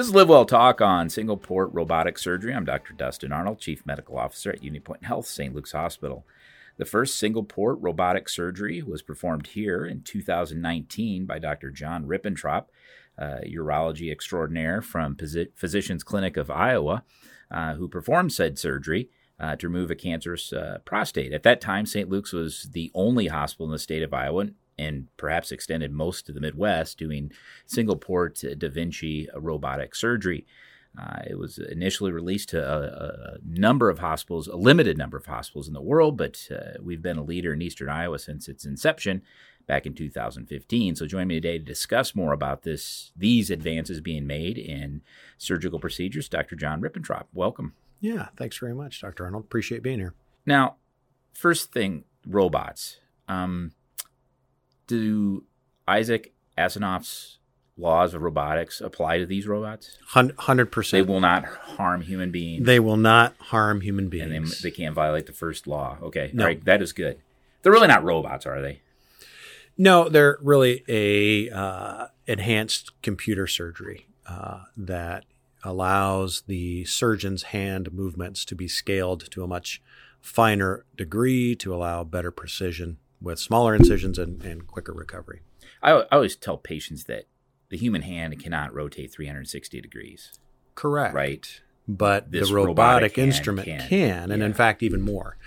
This is Live Well Talk on single port robotic surgery. I'm Dr. Dustin Arnold, Chief Medical Officer at UnityPoint Health, St. Luke's Hospital. The first single port robotic surgery was performed here in 2019 by Dr. John Rippentrop, uh, urology extraordinaire from Physicians Clinic of Iowa, uh, who performed said surgery. Uh, to remove a cancerous uh, prostate. At that time, St. Luke's was the only hospital in the state of Iowa and perhaps extended most to the Midwest doing single port Da Vinci robotic surgery. Uh, it was initially released to a, a, number of hospitals, a limited number of hospitals in the world, but uh, we've been a leader in Eastern Iowa since its inception back in 2015. So join me today to discuss more about this, these advances being made in surgical procedures. Dr. John Rippentrop, welcome. Yeah, thanks very much, Dr. Arnold. Appreciate being here. Now, first thing, robots. Um, do Isaac Asimov's laws of robotics apply to these robots? Hundred percent. They will not harm human beings. They will not harm human beings. And they, they can't violate the first law. Okay, no. right. That is good. They're really not robots, are they? No, they're really a uh, enhanced computer surgery uh, that allows the surgeon's hand movements to be scaled to a much finer degree to allow better precision with smaller incisions and, and quicker recovery. I, I always tell patients that the human hand cannot rotate 360 degrees. Correct. Right. But this the robotic, robotic instrument can, can and yeah. in fact, even more.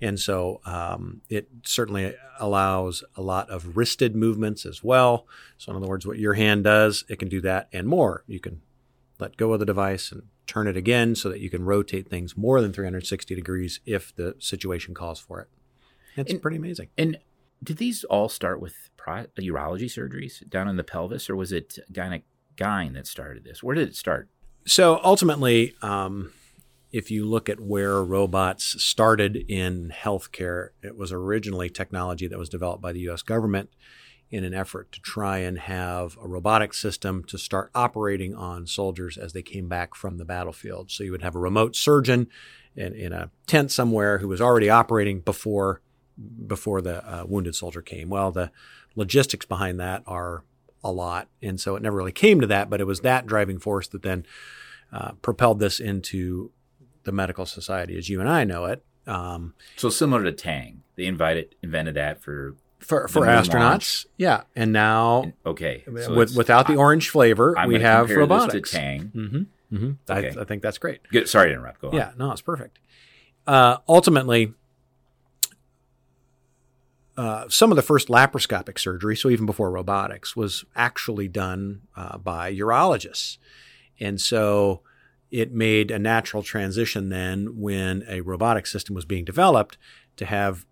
And so um, it certainly allows a lot of wristed movements as well. So, in other words, what your hand does, it can do that and more. You can let go of the device and turn it again so that you can rotate things more than 360 degrees if the situation calls for it. It's and, pretty amazing. And did these all start with pro- urology surgeries down in the pelvis, or was it gyne gyne that started this? Where did it start? So ultimately, um, if you look at where robots started in healthcare, it was originally technology that was developed by the U.S. government in an effort to try and have a robotic system to start operating on soldiers as they came back from the battlefield. So you would have a remote surgeon in, in a tent somewhere who was already operating before before the uh, wounded soldier came. Well, the logistics behind that are a lot, and so it never really came to that. But it was that driving force that then uh, propelled this into the medical society as you and I know it. Um, so similar to Tang, they invited invented that for for, for astronauts. Launch. Yeah, and now okay, so with, without the orange flavor, I'm we have robotics. to Tang. Mm-hmm, mm-hmm. Okay. I, I, think that's great. Good. Sorry to interrupt. Go on. Yeah, no, it's perfect. Uh, ultimately, uh, some of the first laparoscopic surgery, so even before robotics, was actually done uh, by urologists. And so it made a natural transition then when a robotic system was being developed to have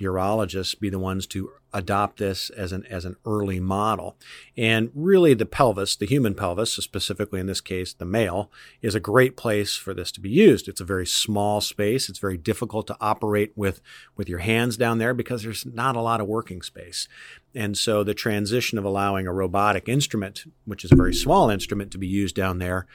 urologists be the ones to adopt this as an as an early model. And really the pelvis, the human pelvis, specifically in this case the male, is a great place for this to be used. It's a very small space. It's very difficult to operate with with your hands down there because there's not a lot of working space. And so the transition of allowing a robotic instrument, which is a very small instrument to be used down there,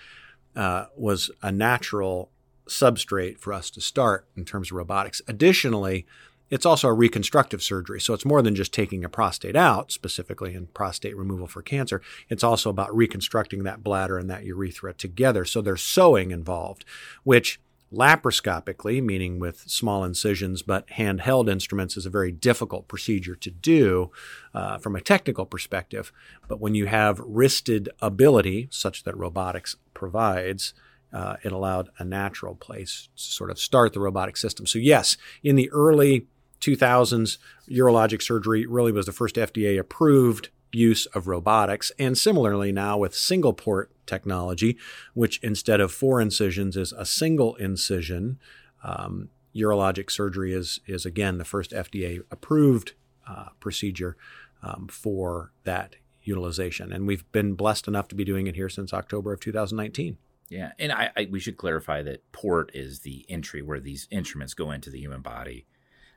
uh, was a natural substrate for us to start in terms of robotics. Additionally, it's also a reconstructive surgery. So it's more than just taking a prostate out, specifically in prostate removal for cancer. It's also about reconstructing that bladder and that urethra together. So there's sewing involved, which laparoscopically, meaning with small incisions but handheld instruments, is a very difficult procedure to do uh, from a technical perspective. But when you have wristed ability, such that robotics provides, uh, it allowed a natural place to sort of start the robotic system. So, yes, in the early 2000s, urologic surgery really was the first FDA approved use of robotics. And similarly, now with single port technology, which instead of four incisions is a single incision, um, urologic surgery is, is again the first FDA approved uh, procedure um, for that utilization. And we've been blessed enough to be doing it here since October of 2019. Yeah, and I, I, we should clarify that port is the entry where these instruments go into the human body.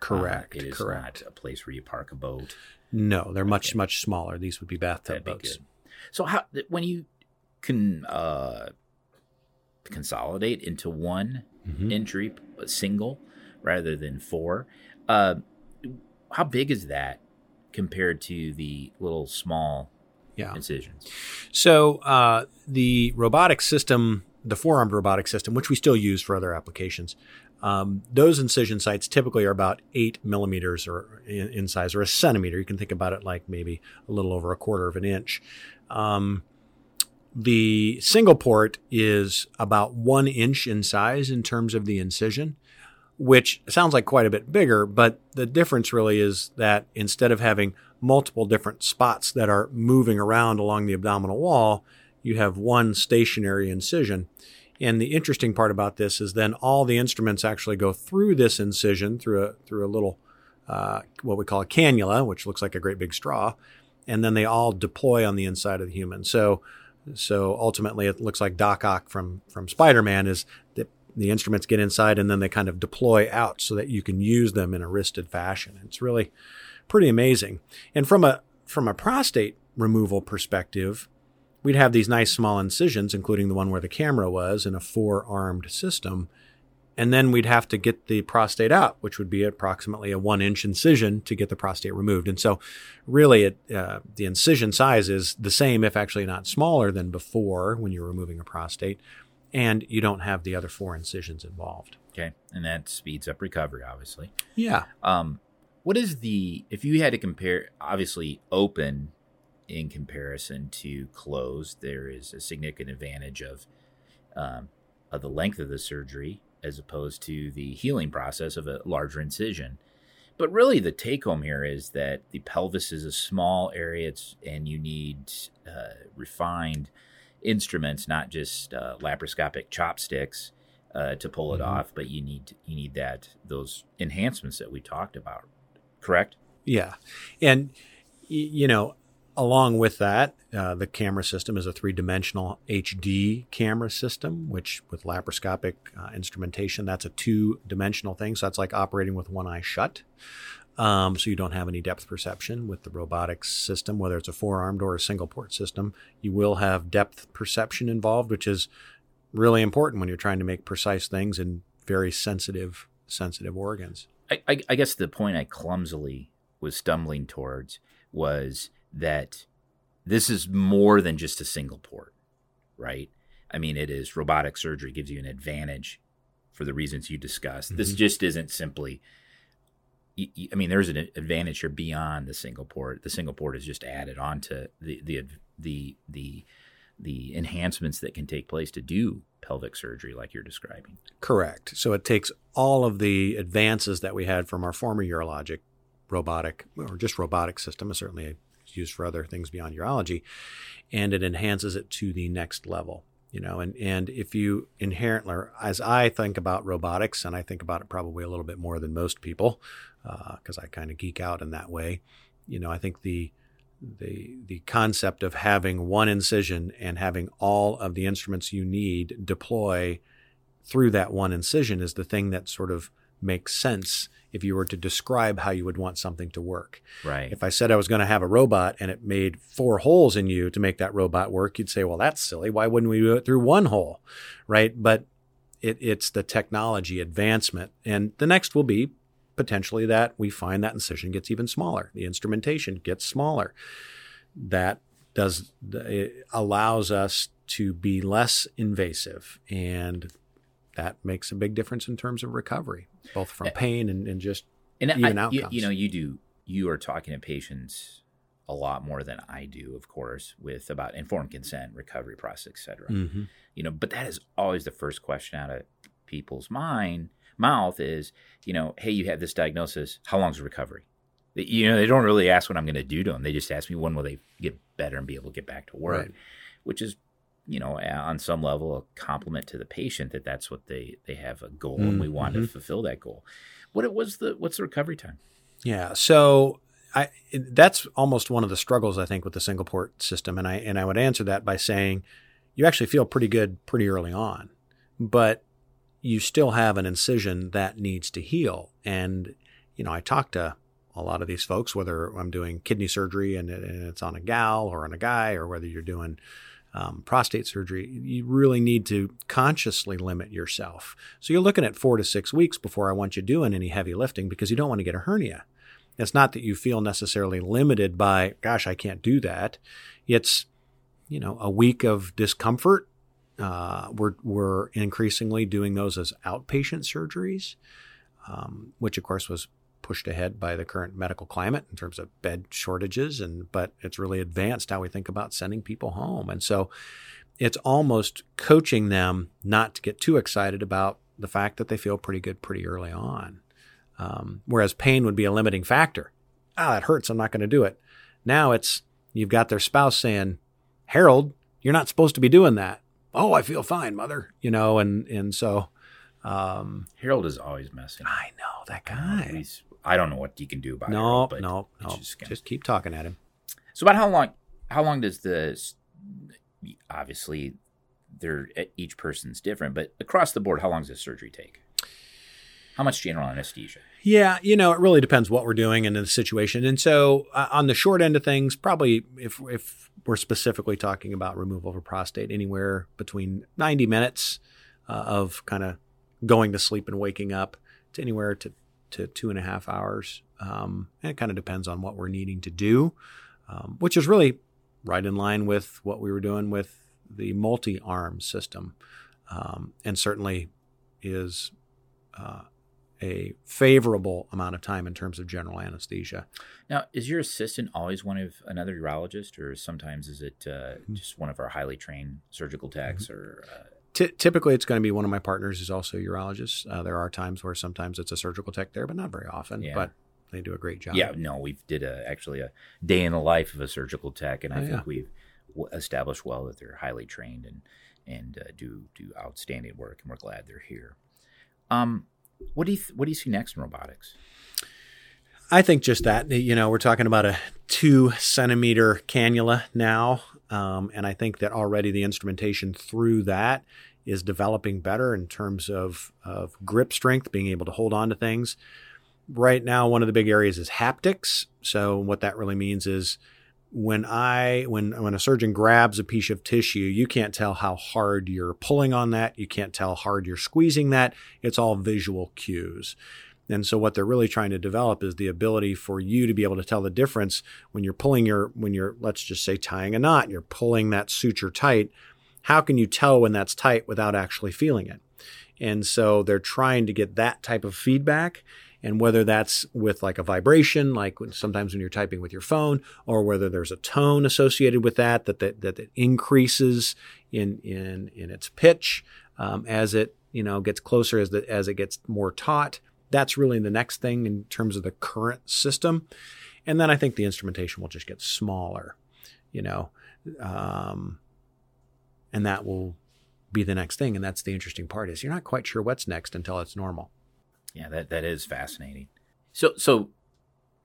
Correct. Uh, it is correct. not a place where you park a boat. No, they're much okay. much smaller. These would be bathtub That'd boats. Be so how when you can uh, consolidate into one mm-hmm. entry, single rather than four, uh, how big is that compared to the little small yeah. incisions. So uh, the robotic system, the four-armed robotic system, which we still use for other applications, um, those incision sites typically are about eight millimeters or in, in, size, or a centimeter. You can think about it like maybe a little over a quarter of an inch. Um, the single port is about one inch in size in terms of the incision, which sounds like quite a bit bigger, but the difference really is that instead of having multiple different spots that are moving around along the abdominal wall, you have one stationary incision. And the interesting part about this is then all the instruments actually go through this incision through a through a little uh, what we call a cannula, which looks like a great big straw, and then they all deploy on the inside of the human. So so ultimately, it looks like Doc Ock from from Spider Man is that the instruments get inside and then they kind of deploy out so that you can use them in a wristed fashion. It's really pretty amazing. And from a from a prostate removal perspective, we'd have these nice small incisions, including the one where the camera was, in a four armed system. And then we'd have to get the prostate out, which would be approximately a one inch incision to get the prostate removed. And so, really, it, uh, the incision size is the same, if actually not smaller than before when you're removing a prostate. And you don't have the other four incisions involved. Okay. And that speeds up recovery, obviously. Yeah. Um, what is the, if you had to compare, obviously, open in comparison to closed, there is a significant advantage of um, of the length of the surgery as opposed to the healing process of a larger incision. But really, the take home here is that the pelvis is a small area, and you need uh, refined instruments, not just uh, laparoscopic chopsticks, uh, to pull it mm-hmm. off. But you need you need that those enhancements that we talked about. Correct? Yeah, and you know Along with that, uh, the camera system is a three dimensional HD camera system, which with laparoscopic uh, instrumentation, that's a two dimensional thing. So that's like operating with one eye shut. Um, so you don't have any depth perception with the robotics system, whether it's a four armed or a single port system. You will have depth perception involved, which is really important when you're trying to make precise things in very sensitive, sensitive organs. I, I, I guess the point I clumsily was stumbling towards was that this is more than just a single port, right? I mean, it is robotic surgery gives you an advantage for the reasons you discussed. Mm-hmm. This just isn't simply. I mean, there's an advantage here beyond the single port. The single port is just added on to the the the the the enhancements that can take place to do pelvic surgery, like you're describing. Correct. So it takes all of the advances that we had from our former urologic robotic or just robotic system, certainly used for other things beyond urology, and it enhances it to the next level. You know, and and if you inherently, as I think about robotics, and I think about it probably a little bit more than most people, because uh, I kind of geek out in that way. You know, I think the the the concept of having one incision and having all of the instruments you need deploy through that one incision is the thing that sort of makes sense if you were to describe how you would want something to work. Right. If I said I was going to have a robot and it made four holes in you to make that robot work, you'd say, well, that's silly. Why wouldn't we do it through one hole? Right. But it, it's the technology advancement. And the next will be potentially that we find that incision gets even smaller. The instrumentation gets smaller. That does it allows us to be less invasive and that makes a big difference in terms of recovery, both from pain and, and just and even I, outcomes. You, you know, you do you are talking to patients a lot more than I do, of course, with about informed consent, recovery process, etc. Mm-hmm. You know, but that is always the first question out of people's mind mouth is, you know, hey, you have this diagnosis. How long's the recovery? You know, they don't really ask what I'm going to do to them. They just ask me when will they get better and be able to get back to work, right. which is you know, on some level, a compliment to the patient that that's what they they have a goal mm-hmm. and we want to mm-hmm. fulfill that goal. What it was the what's the recovery time? Yeah, so I that's almost one of the struggles I think with the single port system, and I and I would answer that by saying you actually feel pretty good pretty early on, but you still have an incision that needs to heal. And you know, I talk to a lot of these folks, whether I'm doing kidney surgery and, it's on a gal or on a guy, or whether you're doing um, prostate surgery, you really need to consciously limit yourself. So you're looking at four to six weeks before I want you doing any heavy lifting because you don't want to get a hernia. It's not that you feel necessarily limited by, gosh, I can't do that. It's, you know, a week of discomfort. Uh, we're, we're increasingly doing those as outpatient surgeries, um, which of course was pushed ahead by the current medical climate in terms of bed shortages and but it's really advanced how we think about sending people home. And so it's almost coaching them not to get too excited about the fact that they feel pretty good pretty early on. Um, whereas pain would be a limiting factor. Ah it hurts. I'm not going to do it. Now it's you've got their spouse saying harold you're not supposed to be doing that. Oh i feel fine mother you know and and so um, Harold is always messing. I know that guy. He's I don't know what you can do about no, it. No, no, no. Just, just keep talking at him. So about how long? How long does this? Obviously, they're each person's different, but across the board, how long does this surgery take? How much general anesthesia? Yeah, you know, it really depends what we're doing and the situation. And so, uh, on the short end of things, probably if if we're specifically talking about removal of a prostate, anywhere between 90 minutes uh, of kind of going to sleep and waking up to anywhere to to two and a half hours. Um, and it kind of depends on what we're needing to do, um, which is really right in line with what we were doing with the multi arm system, um, and certainly is uh, a favorable amount of time in terms of general anesthesia. Now, is your assistant always one of another urologist, or sometimes is it uh, mm-hmm. just one of our highly trained surgical techs, mm-hmm. or uh, T- typically, it's going to be one of my partners who's also a urologist. Uh, there are times where sometimes it's a surgical tech there, but not very often. Yeah. But they do a great job. Yeah, no, we did a, actually a day in the life of a surgical tech, and I oh, think yeah. we've established well that they're highly trained and and uh, do do outstanding work, and we're glad they're here. Um, what do you th- what do you see next in robotics? I think just that you know we're talking about a two centimeter cannula now. Um, and I think that already the instrumentation through that is developing better in terms of, of grip strength, being able to hold on to things. Right now, one of the big areas is haptics. So what that really means is when I when when a surgeon grabs a piece of tissue, you can't tell how hard you're pulling on that. You can't tell how hard you're squeezing that. It's all visual cues. And so what they're really trying to develop is the ability for you to be able to tell the difference when you're pulling your when you're let's just say tying a knot, you're pulling that suture tight. How can you tell when that's tight without actually feeling it? And so they're trying to get that type of feedback and whether that's with like a vibration like sometimes when you're typing with your phone or whether there's a tone associated with that that that, that, increases in in in its pitch um, as it you know gets closer as the, as it gets more taut that's really the next thing in terms of the current system. And then I think the instrumentation will just get smaller, you know, um, and that will be the next thing. And that's the interesting part is you're not quite sure what's next until it's normal. Yeah, that, that is fascinating. So, so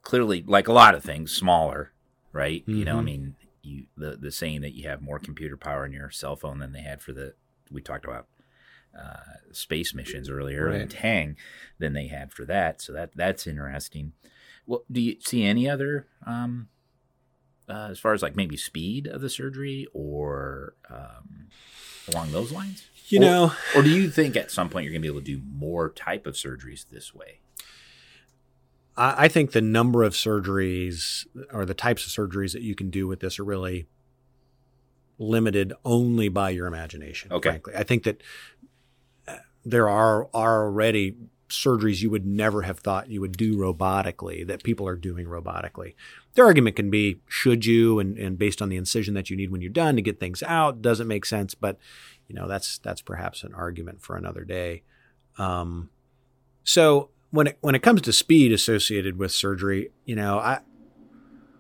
clearly, like a lot of things, smaller, right? Mm-hmm. You know, I mm-hmm. mean, you the the saying that you have more computer power in your cell phone than they had for the we talked about uh, space missions earlier right. in Tang than they had for that. So that that's interesting. Well, do you see any other um, uh, as far as like maybe speed of the surgery or um, along those lines? You or, know, or do you think at some point you're going to be able to do more type of surgeries this way? I think the number of surgeries or the types of surgeries that you can do with this are really limited only by your imagination. Okay. Frankly, I think that there are, are already surgeries you would never have thought you would do robotically that people are doing robotically. Their argument can be should you and, and based on the incision that you need when you're done to get things out doesn't make sense, but you know that's that's perhaps an argument for another day. Um, so when it when it comes to speed associated with surgery, you know, I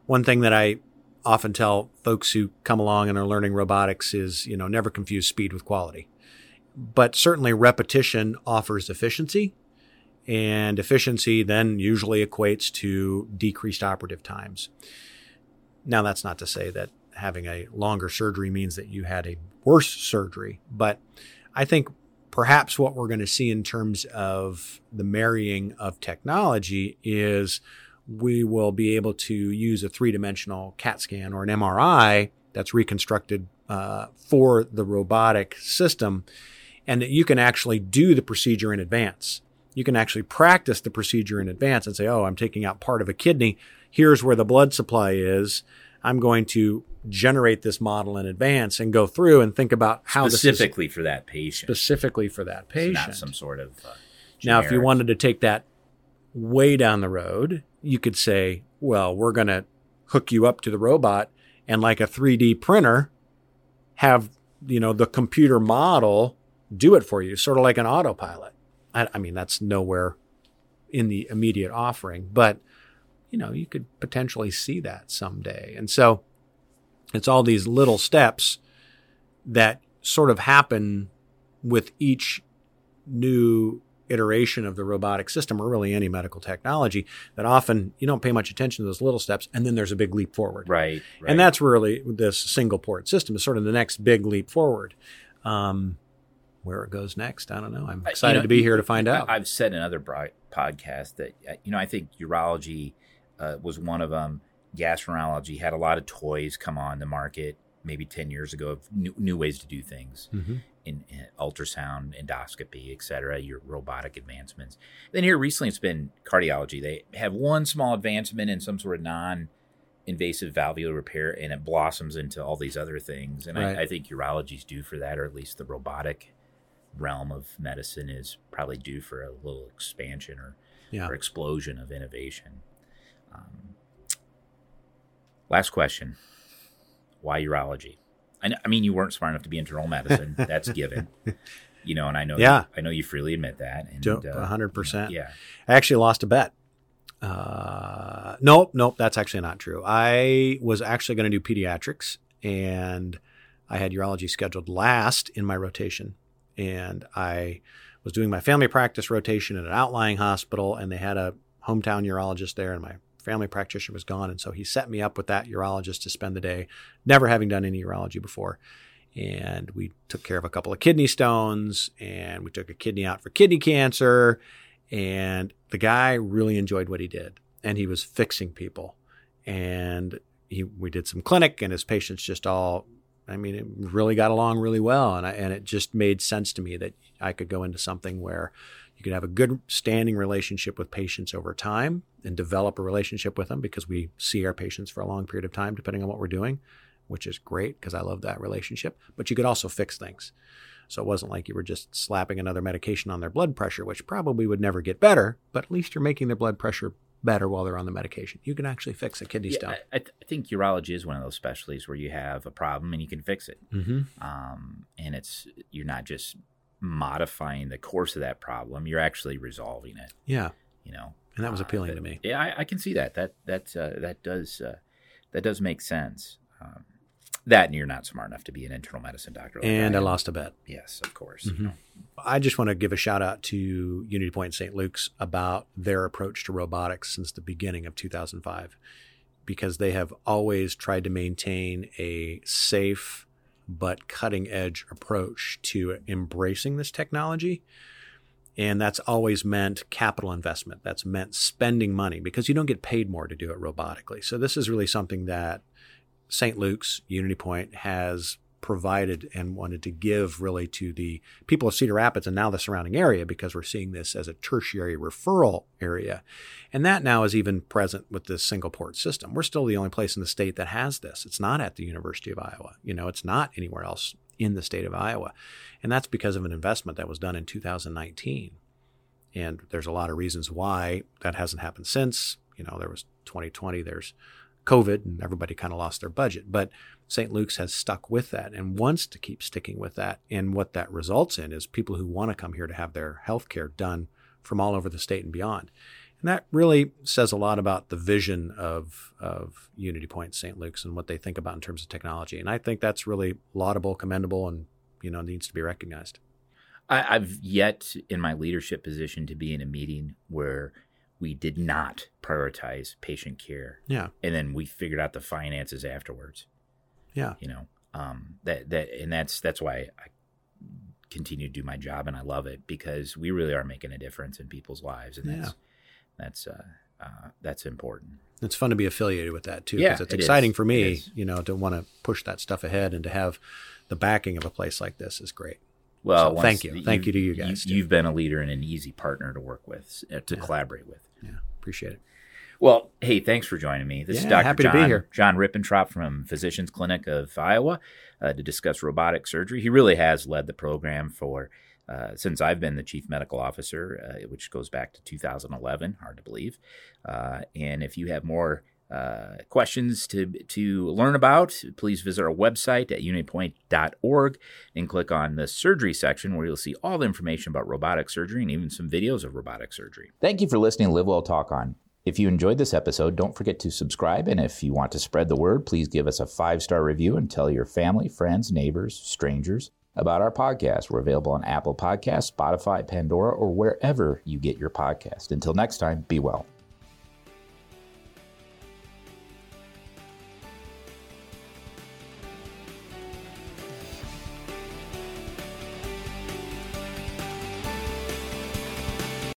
one thing that I often tell folks who come along and are learning robotics is, you know, never confuse speed with quality but certainly repetition offers efficiency. And efficiency then usually equates to decreased operative times. Now, that's not to say that having a longer surgery means that you had a worse surgery, but I think perhaps what we're going to see in terms of the marrying of technology is we will be able to use a three dimensional CAT scan or an MRI that's reconstructed uh, for the robotic system and that you can actually do the procedure in advance. you can actually practice the procedure in advance and say, oh, I'm taking out part of a kidney. Here's where the blood supply is. I'm going to generate this model in advance and go through and think about how specifically for that patient. Specifically for that patient. So not some sort of. Uh, now, if you wanted to take that way down the road, you could say, well, we're going to hook you up to the robot and like a 3D printer, have, you know, the computer model do it for you, sort of like an autopilot. I, I mean, that's nowhere in the immediate offering, but you know, you could potentially see that someday. And so it's all these little steps that sort of happen with each new iteration of the robotic system or really any medical technology that often you don't pay much attention to those little steps and then there's a big leap forward. Right. right. And that's really this single port system is sort of the next big leap forward. Um, where it goes next, I don't know. I'm excited you know, to be here to find out. I've said in other podcasts that, uh, you know, I think urology uh, was one of them. Gastroenterology had a lot of toys come on the market maybe 10 years ago of new, new ways to do things mm-hmm. in, in, ultrasound, endoscopy, et cetera, your robotic advancements. Then here recently it's been cardiology. They have one small advancement in some sort of non invasive valvular repair and it blossoms into all these other things. And right. I, I think urology's due for that, or at least the robotic realm of medicine is probably due for a little expansion or, yeah. or explosion of innovation. Um, last question why urology? I, I, mean, you weren't smart enough to be internal medicine. That's given. You know, and I know, yeah, you, I know you freely admit that. Uh, hundred percent. Yeah, I actually lost a bet. Uh, nope, nope, that's actually not true. I was actually going to do pediatrics, and I had urology scheduled last in my rotation, and I was doing my family practice rotation at an outlying hospital, and they had a hometown urologist there, and my family practitioner was gone. And so he set me up with that urologist to spend the day, never having done any urology before. And we took care of a couple of kidney stones and we took a kidney out for kidney cancer. And the guy really enjoyed what he did and he was fixing people. And he, we did some clinic and his patients just all, I mean, it really got along really well. And I, and it just made sense to me that I could go into something where you can have a good standing relationship with patients over time and develop a relationship with them because we see our patients for a long period of time, depending on what we're doing, which is great because I love that relationship. But you could also fix things. So it wasn't like you were just slapping another medication on their blood pressure, which probably would never get better, but at least you're making their blood pressure better while they're on the medication. You can actually fix a kidney yeah, stone. I, th- I, think urology is one of those specialties where you have a problem and you can fix it. Mm-hmm. Um, and it's you're not just modifying the course of that problem. You're actually resolving it. Yeah. You know, and that was uh, appealing uh, to me. Yeah, I, I, can see that. That that uh, that does uh, that does make sense. Um, that and you're not smart enough to be an internal medicine doctor. Like and I, I, lost a bet. Yes, of course. Mm-hmm. You know. I just want to give a shout out to Unity Point St. Luke's about their approach to robotics since the beginning of 2005, because they have always tried to maintain a safe but cutting edge approach to embracing this technology. And that's always meant capital investment. That's meant spending money because you don't get paid more to do it robotically. So, this is really something that St. Luke's Unity Point has provided and wanted to give really to the people of Cedar Rapids and now the surrounding area because we're seeing this as a tertiary referral area. And that now is even present with this single port system. We're still the only place in the state that has this. It's not at the University of Iowa. You know, it's not anywhere else in the state of Iowa. And that's because of an investment that was done in 2019. And there's a lot of reasons why that hasn't happened since. You know, there was 2020, there's COVID, and everybody kind of lost their budget. But St. Luke's has stuck with that and wants to keep sticking with that. And what that results in is people who want to come here to have their health care done from all over the state and beyond. And that really says a lot about the vision of, of Unity Point St. Luke's and what they think about in terms of technology. And I think that's really laudable, commendable, and you know needs to be recognized. I, I've yet in my leadership position to be in a meeting where we did not prioritize patient care. Yeah. And then we figured out the finances afterwards. Yeah. You know, um, that, that, and that's, that's why I continue to do my job and I love it because we really are making a difference in people's lives. And that's, yeah. that's, uh, uh, that's important. It's fun to be affiliated with that too, because yeah, it's it exciting is. for me, you know, to want to push that stuff ahead and to have the backing of a place like this is great. Well, so thank you, thank you to you guys. You, have been a leader and an easy partner to work with, uh, to yeah. collaborate with. Yeah, appreciate it. Well, hey, thanks for joining me. This yeah, is Dr. Happy John, to be here. John Rippentrop from Physicians Clinic of Iowa uh, to discuss robotic surgery. He really has led the program for uh, since I've been the chief medical officer, uh, which goes back to 2011. Hard to believe. Uh, and if you have more uh, questions to to learn about, please visit our website at unitypoint.org and click on the surgery section where you'll see all the information about robotic surgery and even some videos of robotic surgery. Thank you for listening to Live Well Talk On. If you enjoyed this episode, don't forget to subscribe. And if you want to spread the word, please give us a five star review and tell your family, friends, neighbors, strangers about our podcast. We're available on Apple Podcasts, Spotify, Pandora, or wherever you get your podcast. Until next time, be well.